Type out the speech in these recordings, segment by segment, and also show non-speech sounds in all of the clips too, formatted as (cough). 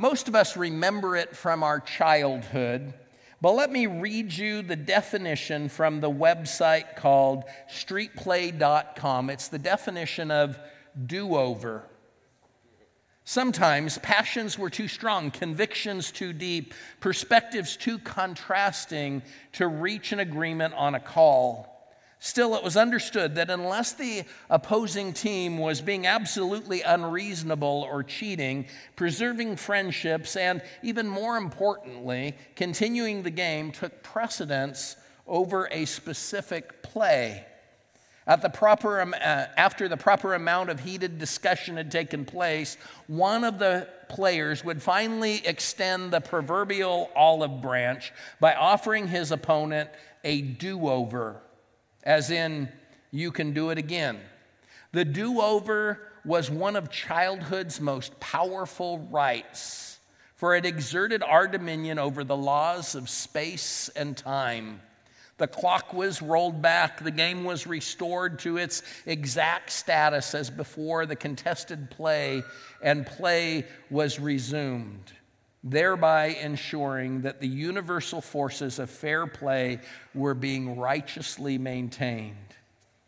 most of us remember it from our childhood, but let me read you the definition from the website called streetplay.com. It's the definition of do over. Sometimes passions were too strong, convictions too deep, perspectives too contrasting to reach an agreement on a call. Still, it was understood that unless the opposing team was being absolutely unreasonable or cheating, preserving friendships, and even more importantly, continuing the game took precedence over a specific play. At the proper, uh, after the proper amount of heated discussion had taken place, one of the players would finally extend the proverbial olive branch by offering his opponent a do over as in, you can do it again. The do over was one of childhood's most powerful rights, for it exerted our dominion over the laws of space and time. The clock was rolled back, the game was restored to its exact status as before the contested play, and play was resumed thereby ensuring that the universal forces of fair play were being righteously maintained.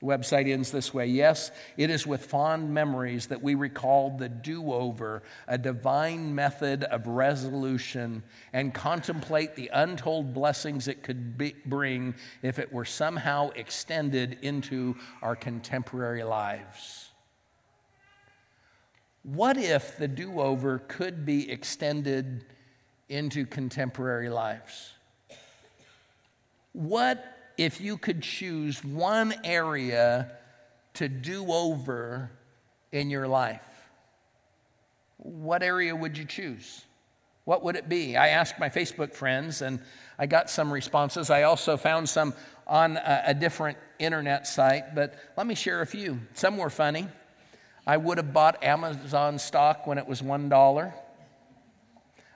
The website ends this way Yes, it is with fond memories that we recall the do over, a divine method of resolution, and contemplate the untold blessings it could be, bring if it were somehow extended into our contemporary lives. What if the do over could be extended into contemporary lives? What if you could choose one area to do over in your life? What area would you choose? What would it be? I asked my Facebook friends and I got some responses. I also found some on a, a different internet site, but let me share a few. Some were funny. I would have bought Amazon stock when it was $1.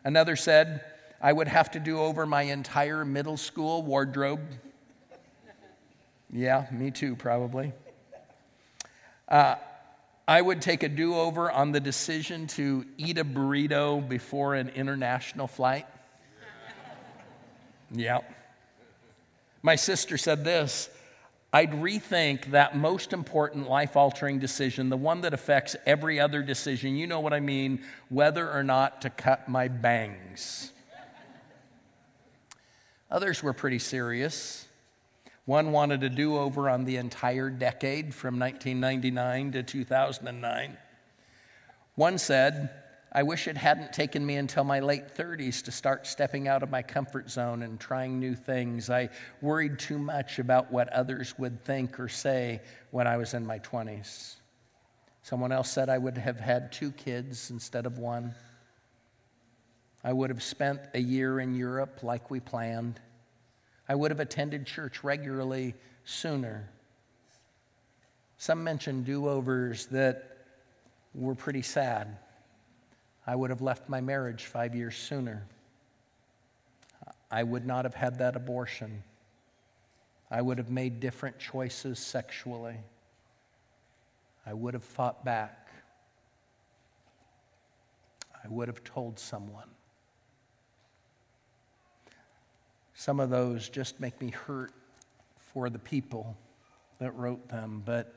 Another said, I would have to do over my entire middle school wardrobe. Yeah, me too, probably. Uh, I would take a do over on the decision to eat a burrito before an international flight. (laughs) Yeah. My sister said this I'd rethink that most important life altering decision, the one that affects every other decision. You know what I mean, whether or not to cut my bangs. Others were pretty serious. One wanted a do over on the entire decade from 1999 to 2009. One said, I wish it hadn't taken me until my late 30s to start stepping out of my comfort zone and trying new things. I worried too much about what others would think or say when I was in my 20s. Someone else said I would have had two kids instead of one. I would have spent a year in Europe like we planned. I would have attended church regularly sooner. Some mentioned do overs that were pretty sad. I would have left my marriage five years sooner. I would not have had that abortion. I would have made different choices sexually. I would have fought back. I would have told someone. Some of those just make me hurt for the people that wrote them, but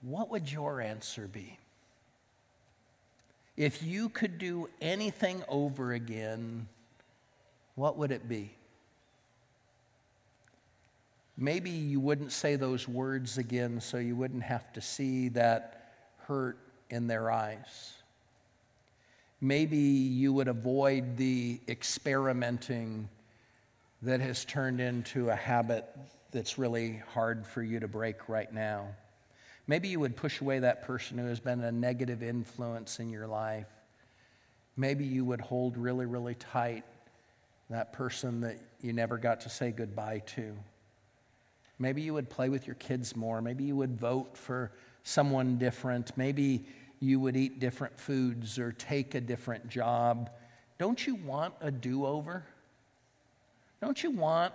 what would your answer be? If you could do anything over again, what would it be? Maybe you wouldn't say those words again so you wouldn't have to see that hurt in their eyes. Maybe you would avoid the experimenting that has turned into a habit that's really hard for you to break right now. Maybe you would push away that person who has been a negative influence in your life. Maybe you would hold really, really tight that person that you never got to say goodbye to. Maybe you would play with your kids more. Maybe you would vote for someone different. Maybe you would eat different foods or take a different job. Don't you want a do over? Don't you want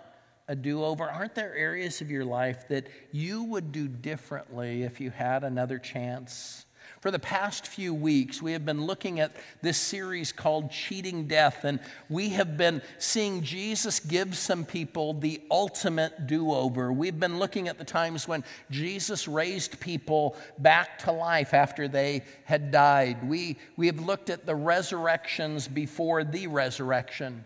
a do over? Aren't there areas of your life that you would do differently if you had another chance? For the past few weeks, we have been looking at this series called Cheating Death, and we have been seeing Jesus give some people the ultimate do over. We've been looking at the times when Jesus raised people back to life after they had died. We, we have looked at the resurrections before the resurrection.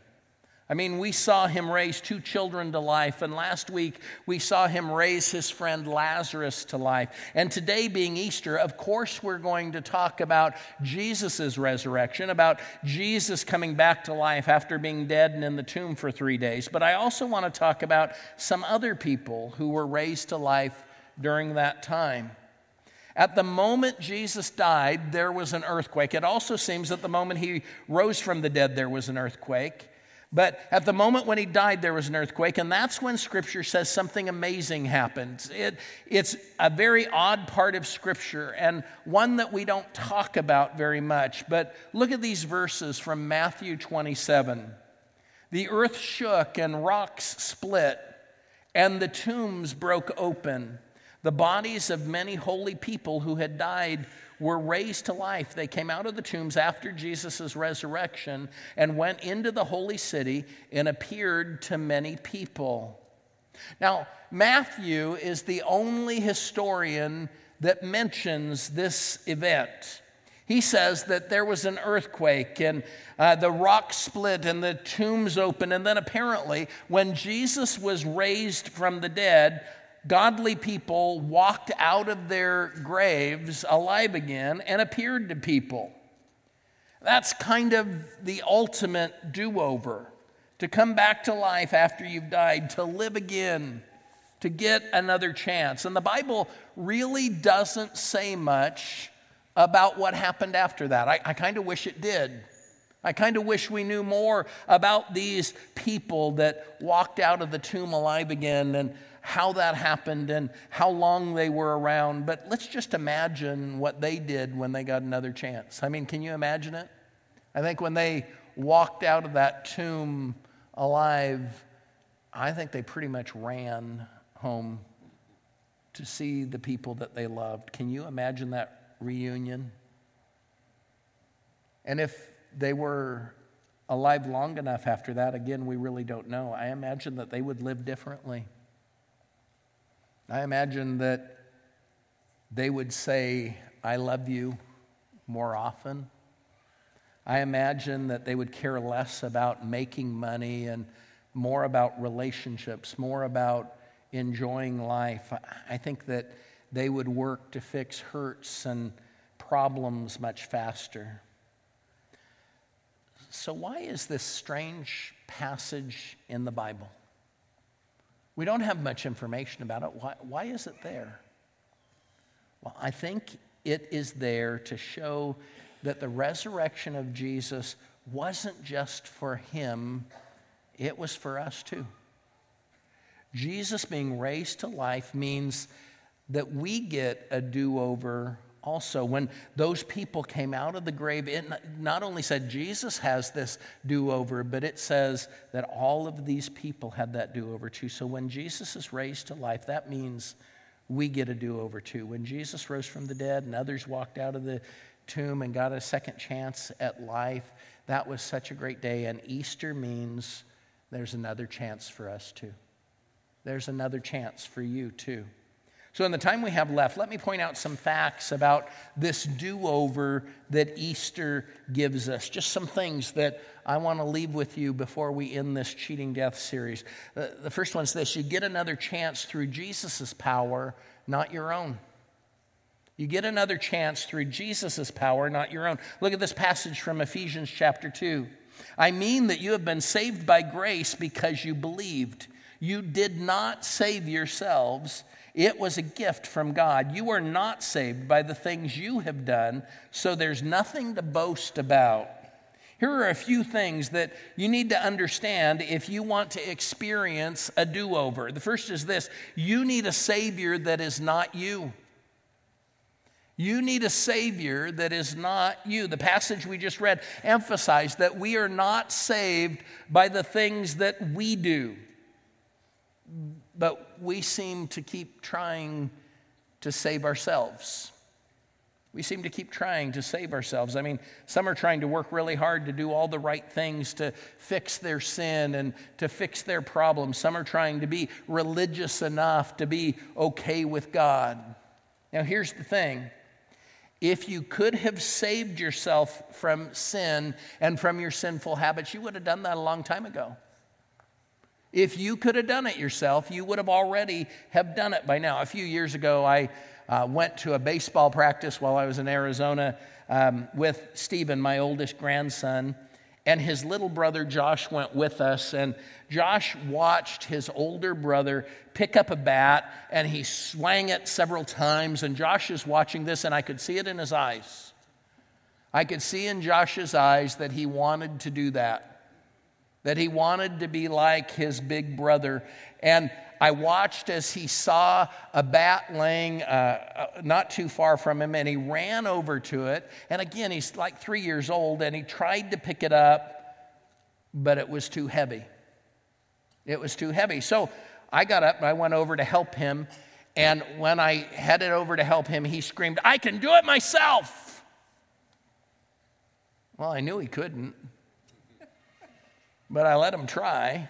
I mean, we saw him raise two children to life, and last week we saw him raise his friend Lazarus to life. And today, being Easter, of course, we're going to talk about Jesus' resurrection, about Jesus coming back to life after being dead and in the tomb for three days. But I also want to talk about some other people who were raised to life during that time. At the moment Jesus died, there was an earthquake. It also seems that the moment he rose from the dead, there was an earthquake. But at the moment when he died, there was an earthquake, and that's when Scripture says something amazing happened. It, it's a very odd part of Scripture and one that we don't talk about very much. But look at these verses from Matthew 27. The earth shook and rocks split, and the tombs broke open. The bodies of many holy people who had died were raised to life. They came out of the tombs after Jesus' resurrection and went into the holy city and appeared to many people. Now, Matthew is the only historian that mentions this event. He says that there was an earthquake and uh, the rock split and the tombs opened. And then apparently, when Jesus was raised from the dead, godly people walked out of their graves alive again and appeared to people. That's kind of the ultimate do over to come back to life after you've died, to live again, to get another chance. And the Bible really doesn't say much about what happened after that. I, I kind of wish it did. I kind of wish we knew more about these people that walked out of the tomb alive again and how that happened and how long they were around, but let's just imagine what they did when they got another chance. I mean, can you imagine it? I think when they walked out of that tomb alive, I think they pretty much ran home to see the people that they loved. Can you imagine that reunion? And if they were alive long enough after that, again, we really don't know. I imagine that they would live differently. I imagine that they would say, I love you more often. I imagine that they would care less about making money and more about relationships, more about enjoying life. I think that they would work to fix hurts and problems much faster. So, why is this strange passage in the Bible? We don't have much information about it. Why, why is it there? Well, I think it is there to show that the resurrection of Jesus wasn't just for him, it was for us too. Jesus being raised to life means that we get a do over also, when those people came out of the grave, it not only said Jesus has this do over, but it says that all of these people had that do over too. So when Jesus is raised to life, that means we get a do over too. When Jesus rose from the dead and others walked out of the tomb and got a second chance at life, that was such a great day. And Easter means there's another chance for us too. There's another chance for you too. So, in the time we have left, let me point out some facts about this do over that Easter gives us. Just some things that I want to leave with you before we end this Cheating Death series. Uh, the first one is this you get another chance through Jesus' power, not your own. You get another chance through Jesus' power, not your own. Look at this passage from Ephesians chapter 2. I mean that you have been saved by grace because you believed. You did not save yourselves. It was a gift from God. You are not saved by the things you have done, so there's nothing to boast about. Here are a few things that you need to understand if you want to experience a do over. The first is this you need a Savior that is not you. You need a Savior that is not you. The passage we just read emphasized that we are not saved by the things that we do but we seem to keep trying to save ourselves. We seem to keep trying to save ourselves. I mean, some are trying to work really hard to do all the right things to fix their sin and to fix their problems. Some are trying to be religious enough to be okay with God. Now, here's the thing if you could have saved yourself from sin and from your sinful habits, you would have done that a long time ago. If you could have done it yourself, you would have already have done it by now. A few years ago, I uh, went to a baseball practice while I was in Arizona um, with Stephen, my oldest grandson, and his little brother Josh went with us. And Josh watched his older brother pick up a bat and he swang it several times. And Josh is watching this, and I could see it in his eyes. I could see in Josh's eyes that he wanted to do that, that he wanted to be like his big brother. And I watched as he saw a bat laying uh, uh, not too far from him, and he ran over to it. And again, he's like three years old, and he tried to pick it up, but it was too heavy. It was too heavy. So I got up and I went over to help him. And when I headed over to help him, he screamed, I can do it myself. Well, I knew he couldn't, but I let him try.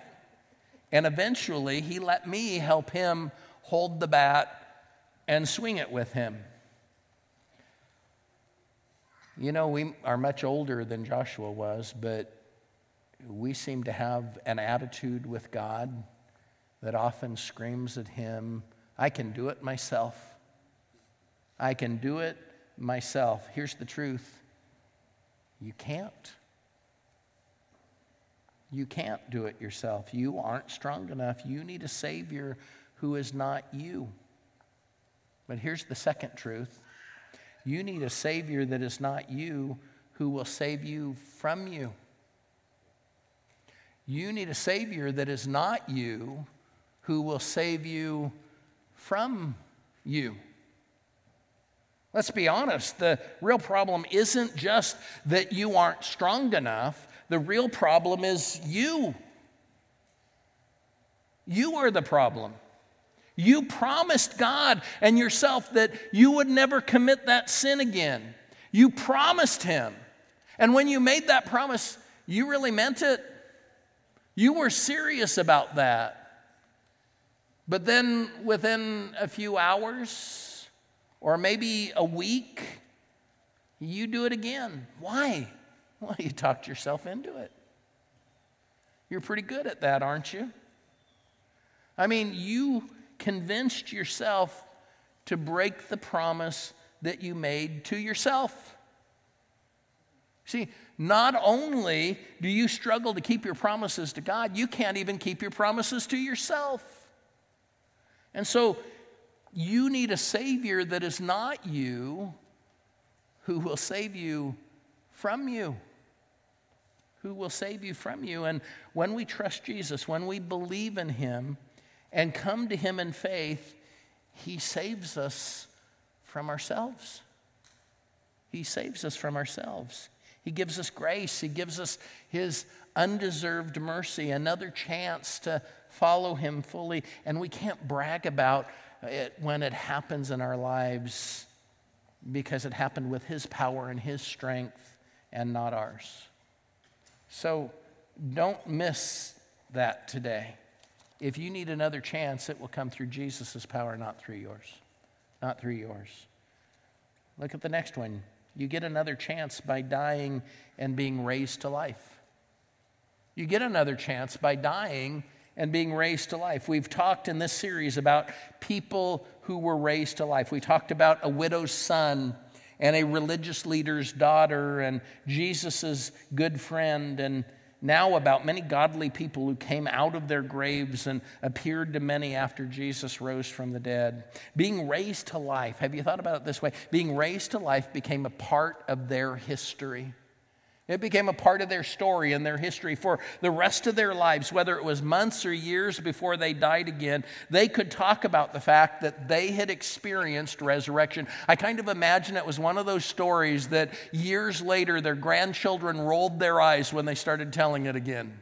And eventually, he let me help him hold the bat and swing it with him. You know, we are much older than Joshua was, but we seem to have an attitude with God that often screams at him, I can do it myself. I can do it myself. Here's the truth you can't. You can't do it yourself. You aren't strong enough. You need a Savior who is not you. But here's the second truth you need a Savior that is not you who will save you from you. You need a Savior that is not you who will save you from you. Let's be honest, the real problem isn't just that you aren't strong enough. The real problem is you. You are the problem. You promised God and yourself that you would never commit that sin again. You promised Him. And when you made that promise, you really meant it. You were serious about that. But then within a few hours or maybe a week, you do it again. Why? (laughs) Well, you talked yourself into it. You're pretty good at that, aren't you? I mean, you convinced yourself to break the promise that you made to yourself. See, not only do you struggle to keep your promises to God, you can't even keep your promises to yourself. And so you need a Savior that is not you who will save you from you who will save you from you. And when we trust Jesus, when we believe in Him and come to Him in faith, He saves us from ourselves. He saves us from ourselves. He gives us grace. He gives us His undeserved mercy, another chance to follow Him fully. And we can't brag about it when it happens in our lives because it happened with His power and His strength and not ours. So don't miss that today. If you need another chance, it will come through Jesus' power, not through yours. Not through yours. Look at the next one. You get another chance by dying and being raised to life. You get another chance by dying and being raised to life. We've talked in this series about people who were raised to life. We talked about a widow's son and a religious leader's daughter and Jesus' good friend, and now about many godly people who came out of their graves and appeared to many after Jesus rose from the dead. Being raised to life, have you thought about it this way? Being raised to life became a part of their history. It became a part of their story and their history for the rest of their lives, whether it was months or years before they died again. They could talk about the fact that they had experienced resurrection. I kind of imagine it was one of those stories that years later their grandchildren rolled their eyes when they started telling it again.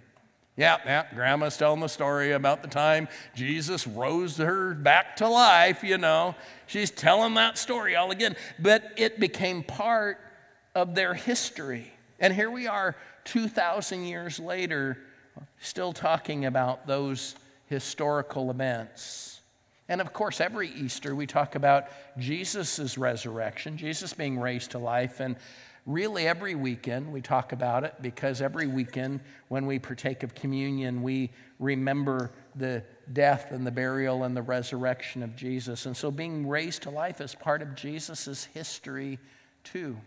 Yeah, yeah, grandma's telling the story about the time Jesus rose her back to life, you know. She's telling that story all again. But it became part of their history. And here we are 2,000 years later, still talking about those historical events. And of course, every Easter we talk about Jesus' resurrection, Jesus being raised to life. And really, every weekend we talk about it because every weekend when we partake of communion, we remember the death and the burial and the resurrection of Jesus. And so, being raised to life is part of Jesus' history, too.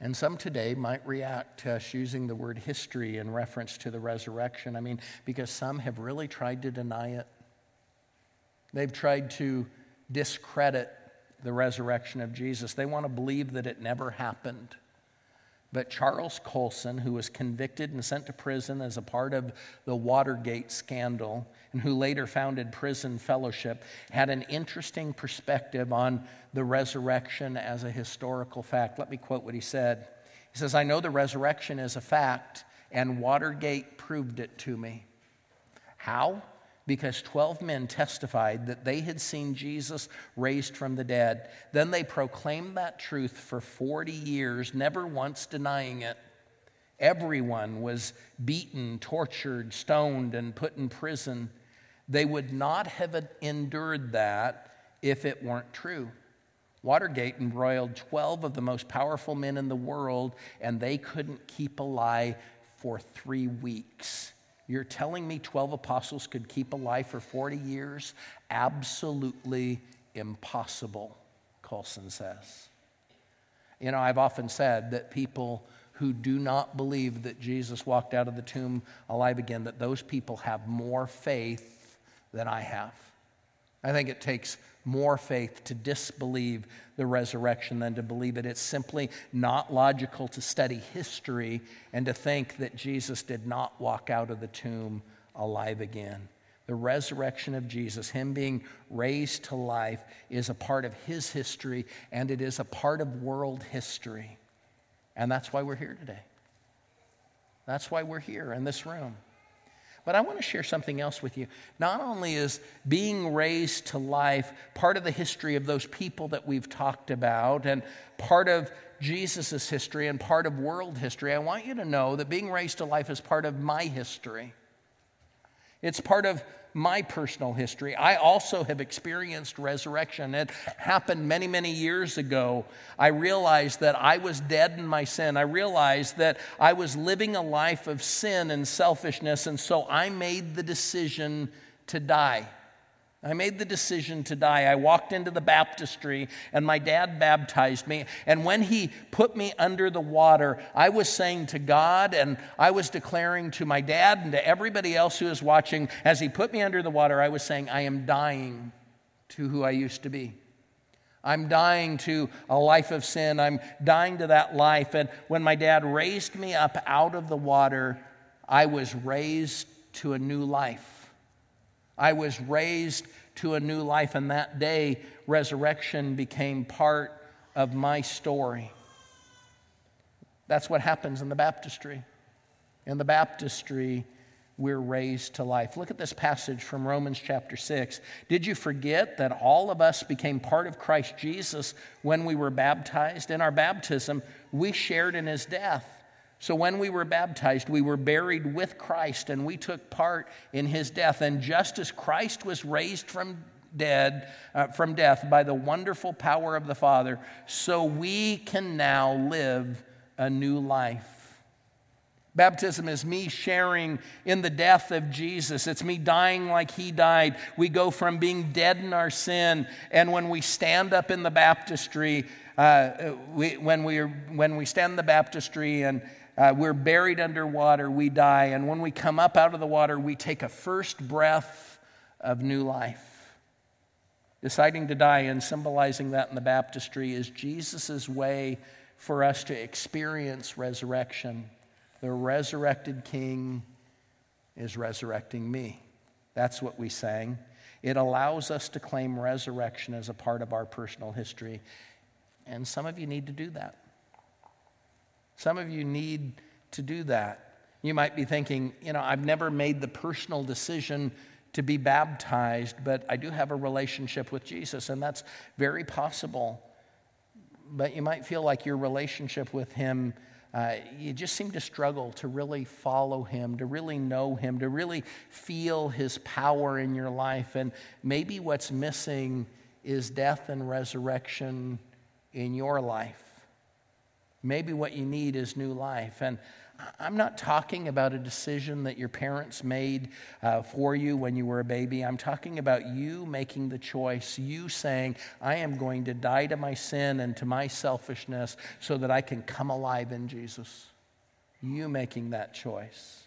And some today might react to us using the word history in reference to the resurrection. I mean, because some have really tried to deny it. They've tried to discredit the resurrection of Jesus. They want to believe that it never happened. But Charles Colson, who was convicted and sent to prison as a part of the Watergate scandal, and who later founded Prison Fellowship, had an interesting perspective on the resurrection as a historical fact. Let me quote what he said. He says, I know the resurrection is a fact, and Watergate proved it to me. How? Because 12 men testified that they had seen Jesus raised from the dead. Then they proclaimed that truth for 40 years, never once denying it. Everyone was beaten, tortured, stoned, and put in prison. They would not have endured that if it weren't true. Watergate embroiled 12 of the most powerful men in the world, and they couldn't keep a lie for three weeks. You're telling me 12 apostles could keep alive for 40 years? Absolutely impossible, Colson says. You know, I've often said that people who do not believe that Jesus walked out of the tomb alive again, that those people have more faith than I have. I think it takes more faith to disbelieve the resurrection than to believe it. It's simply not logical to study history and to think that Jesus did not walk out of the tomb alive again. The resurrection of Jesus, Him being raised to life, is a part of His history and it is a part of world history. And that's why we're here today. That's why we're here in this room. But I want to share something else with you. Not only is being raised to life part of the history of those people that we've talked about and part of Jesus' history and part of world history, I want you to know that being raised to life is part of my history. It's part of my personal history. I also have experienced resurrection. It happened many, many years ago. I realized that I was dead in my sin. I realized that I was living a life of sin and selfishness, and so I made the decision to die. I made the decision to die. I walked into the baptistry and my dad baptized me. And when he put me under the water, I was saying to God and I was declaring to my dad and to everybody else who was watching, as he put me under the water, I was saying, I am dying to who I used to be. I'm dying to a life of sin. I'm dying to that life. And when my dad raised me up out of the water, I was raised to a new life. I was raised to a new life, and that day, resurrection became part of my story. That's what happens in the baptistry. In the baptistry, we're raised to life. Look at this passage from Romans chapter 6. Did you forget that all of us became part of Christ Jesus when we were baptized? In our baptism, we shared in his death. So when we were baptized, we were buried with Christ and we took part in his death. And just as Christ was raised from dead uh, from death by the wonderful power of the Father, so we can now live a new life. Baptism is me sharing in the death of Jesus. It's me dying like he died. We go from being dead in our sin, and when we stand up in the baptistry, uh, we, when, we, when we stand in the baptistry and uh, we're buried underwater, we die. And when we come up out of the water, we take a first breath of new life. Deciding to die and symbolizing that in the baptistry is Jesus' way for us to experience resurrection. The resurrected King is resurrecting me. That's what we sang. It allows us to claim resurrection as a part of our personal history. And some of you need to do that. Some of you need to do that. You might be thinking, you know, I've never made the personal decision to be baptized, but I do have a relationship with Jesus, and that's very possible. But you might feel like your relationship with Him, uh, you just seem to struggle to really follow Him, to really know Him, to really feel His power in your life. And maybe what's missing is death and resurrection in your life. Maybe what you need is new life. And I'm not talking about a decision that your parents made uh, for you when you were a baby. I'm talking about you making the choice, you saying, I am going to die to my sin and to my selfishness so that I can come alive in Jesus. You making that choice.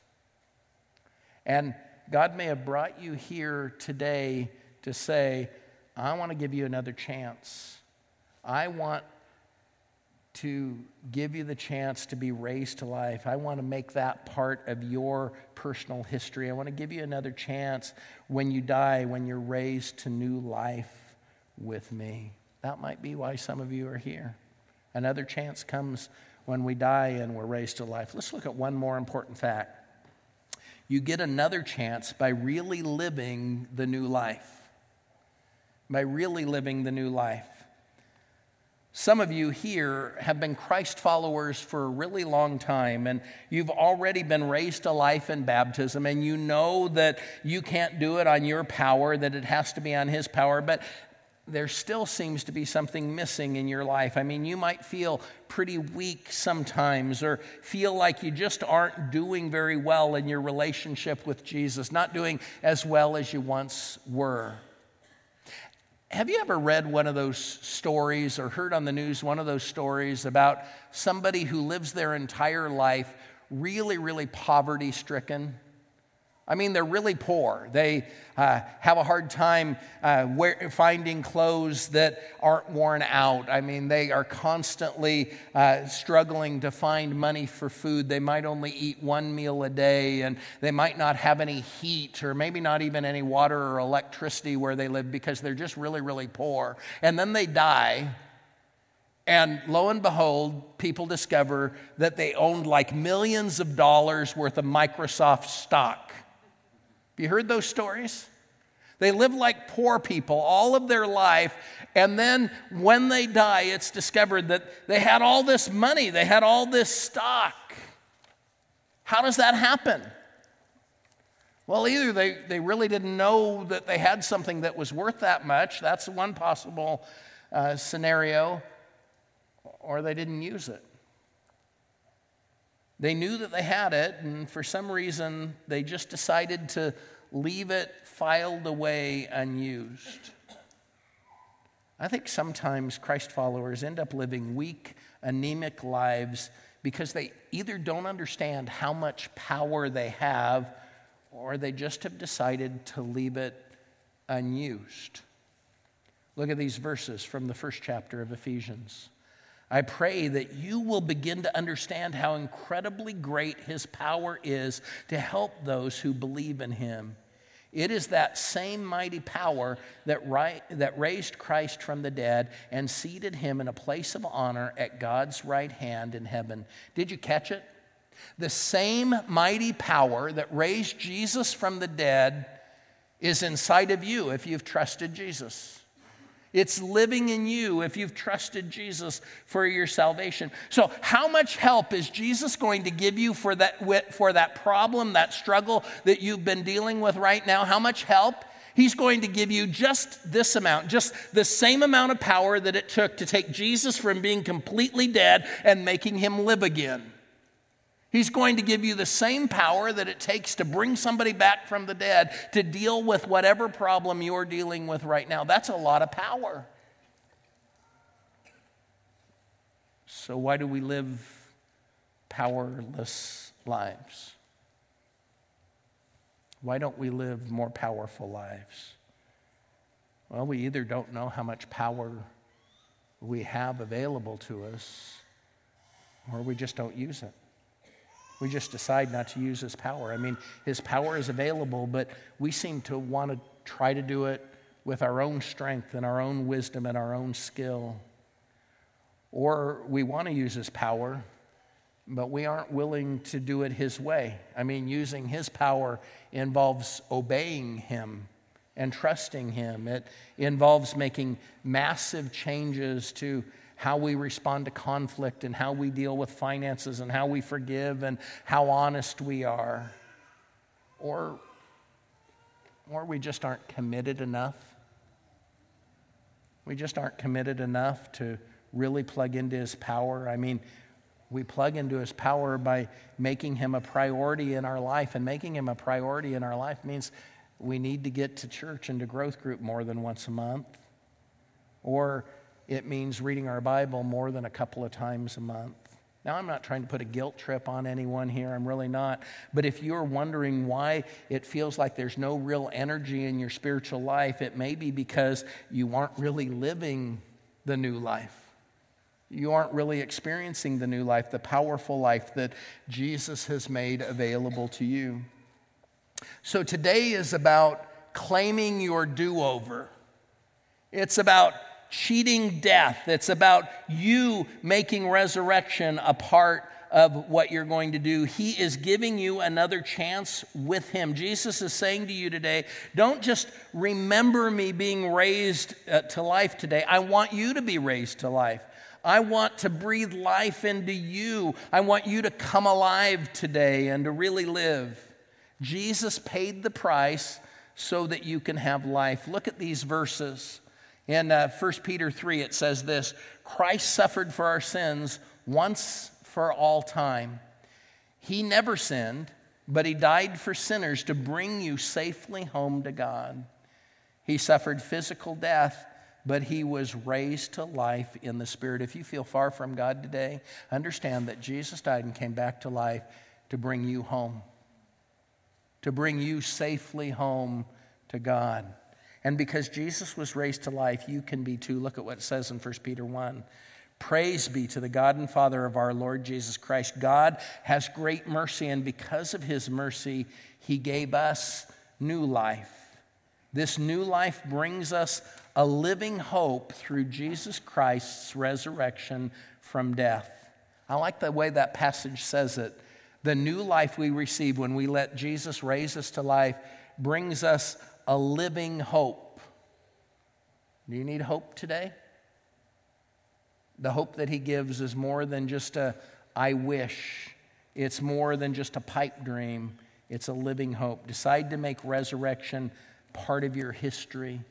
And God may have brought you here today to say, I want to give you another chance. I want to give you the chance to be raised to life. I want to make that part of your personal history. I want to give you another chance when you die, when you're raised to new life with me. That might be why some of you are here. Another chance comes when we die and we're raised to life. Let's look at one more important fact. You get another chance by really living the new life. By really living the new life. Some of you here have been Christ followers for a really long time, and you've already been raised to life in baptism, and you know that you can't do it on your power, that it has to be on His power, but there still seems to be something missing in your life. I mean, you might feel pretty weak sometimes, or feel like you just aren't doing very well in your relationship with Jesus, not doing as well as you once were. Have you ever read one of those stories or heard on the news one of those stories about somebody who lives their entire life really, really poverty stricken? I mean, they're really poor. They uh, have a hard time uh, wear, finding clothes that aren't worn out. I mean, they are constantly uh, struggling to find money for food. They might only eat one meal a day, and they might not have any heat, or maybe not even any water or electricity where they live because they're just really, really poor. And then they die. And lo and behold, people discover that they owned like millions of dollars worth of Microsoft stock. Have you heard those stories? They live like poor people all of their life, and then when they die, it's discovered that they had all this money, they had all this stock. How does that happen? Well, either they, they really didn't know that they had something that was worth that much, that's one possible uh, scenario, or they didn't use it. They knew that they had it, and for some reason, they just decided to leave it filed away unused. I think sometimes Christ followers end up living weak, anemic lives because they either don't understand how much power they have or they just have decided to leave it unused. Look at these verses from the first chapter of Ephesians. I pray that you will begin to understand how incredibly great his power is to help those who believe in him. It is that same mighty power that, right, that raised Christ from the dead and seated him in a place of honor at God's right hand in heaven. Did you catch it? The same mighty power that raised Jesus from the dead is inside of you if you've trusted Jesus. It's living in you if you've trusted Jesus for your salvation. So, how much help is Jesus going to give you for that, for that problem, that struggle that you've been dealing with right now? How much help? He's going to give you just this amount, just the same amount of power that it took to take Jesus from being completely dead and making him live again. He's going to give you the same power that it takes to bring somebody back from the dead to deal with whatever problem you're dealing with right now. That's a lot of power. So, why do we live powerless lives? Why don't we live more powerful lives? Well, we either don't know how much power we have available to us, or we just don't use it. We just decide not to use his power. I mean, his power is available, but we seem to want to try to do it with our own strength and our own wisdom and our own skill. Or we want to use his power, but we aren't willing to do it His way. I mean, using His power involves obeying Him and trusting Him, it involves making massive changes to how we respond to conflict and how we deal with finances and how we forgive and how honest we are. Or, or we just aren't committed enough. We just aren't committed enough to really plug into His power. I mean, we plug into His power by making Him a priority in our life, and making Him a priority in our life means we need to get to church and to growth group more than once a month. Or it means reading our Bible more than a couple of times a month. Now, I'm not trying to put a guilt trip on anyone here, I'm really not. But if you're wondering why it feels like there's no real energy in your spiritual life, it may be because you aren't really living the new life. You aren't really experiencing the new life, the powerful life that Jesus has made available to you. So today is about claiming your do over. It's about cheating death. It's about you making resurrection a part of what you're going to do. He is giving you another chance with Him. Jesus is saying to you today, don't just remember me being raised uh, to life today. I want you to be raised to life. I want to breathe life into you. I want you to come alive today and to really live. Jesus paid the price so that you can have life. Look at these verses. In uh, 1 Peter 3, it says this Christ suffered for our sins once for all time. He never sinned, but he died for sinners to bring you safely home to God. He suffered physical death, but he was raised to life in the Spirit. If you feel far from God today, understand that Jesus died and came back to life to bring you home, to bring you safely home to God. And because Jesus was raised to life, you can be too. Look at what it says in 1 Peter 1. Praise be to the God and Father of our Lord Jesus Christ. God has great mercy, and because of his mercy, he gave us new life. This new life brings us a living hope through Jesus Christ's resurrection from death. I like the way that passage says it. The new life we receive when we let Jesus raise us to life brings us a living hope. Do you need hope today? The hope that he gives is more than just a I wish. It's more than just a pipe dream. It's a living hope. Decide to make resurrection part of your history.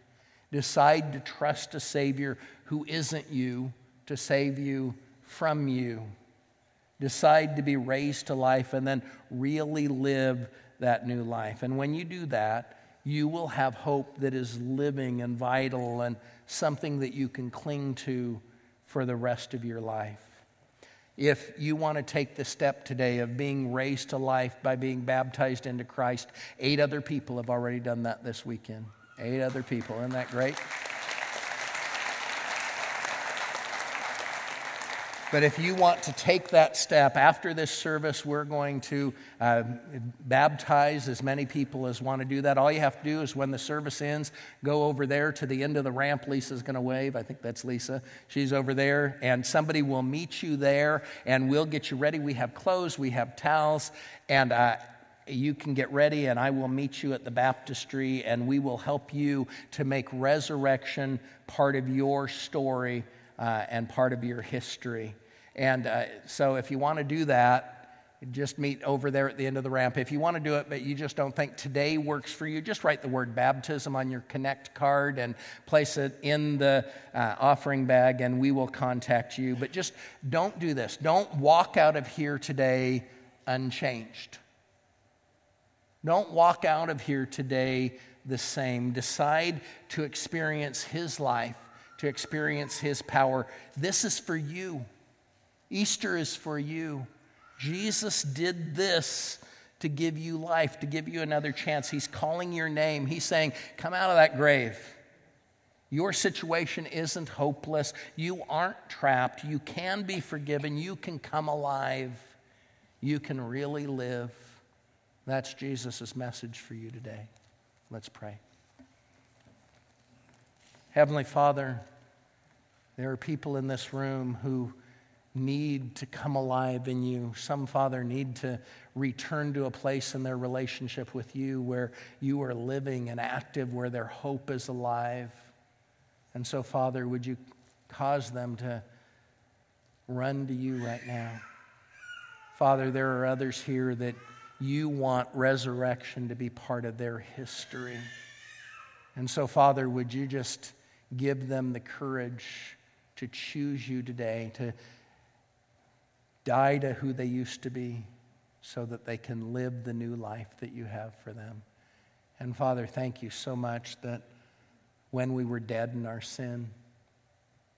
Decide to trust a Savior who isn't you to save you from you. Decide to be raised to life and then really live that new life. And when you do that, you will have hope that is living and vital and something that you can cling to for the rest of your life. If you want to take the step today of being raised to life by being baptized into Christ, eight other people have already done that this weekend. Eight other people. Isn't that great? But if you want to take that step, after this service, we're going to uh, baptize as many people as want to do that. All you have to do is when the service ends, go over there to the end of the ramp. Lisa's going to wave. I think that's Lisa. She's over there, and somebody will meet you there, and we'll get you ready. We have clothes, we have towels, and uh, you can get ready, and I will meet you at the baptistry, and we will help you to make resurrection part of your story uh, and part of your history. And uh, so if you want to do that, just meet over there at the end of the ramp. If you want to do it, but you just don't think today works for you, just write the word baptism on your Connect card and place it in the uh, offering bag, and we will contact you. But just don't do this. Don't walk out of here today unchanged. Don't walk out of here today the same. Decide to experience His life, to experience His power. This is for you. Easter is for you. Jesus did this to give you life, to give you another chance. He's calling your name. He's saying, Come out of that grave. Your situation isn't hopeless. You aren't trapped. You can be forgiven. You can come alive. You can really live. That's Jesus' message for you today. Let's pray. Heavenly Father, there are people in this room who need to come alive in you. Some, Father, need to return to a place in their relationship with you where you are living and active, where their hope is alive. And so, Father, would you cause them to run to you right now? Father, there are others here that you want resurrection to be part of their history. And so, Father, would you just give them the courage to choose you today, to die to who they used to be, so that they can live the new life that you have for them. And Father, thank you so much that when we were dead in our sin,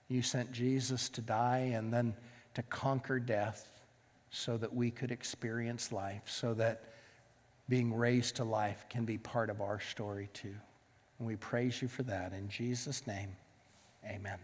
you sent Jesus to die and then to conquer death so that we could experience life, so that being raised to life can be part of our story too. And we praise you for that. In Jesus' name, amen.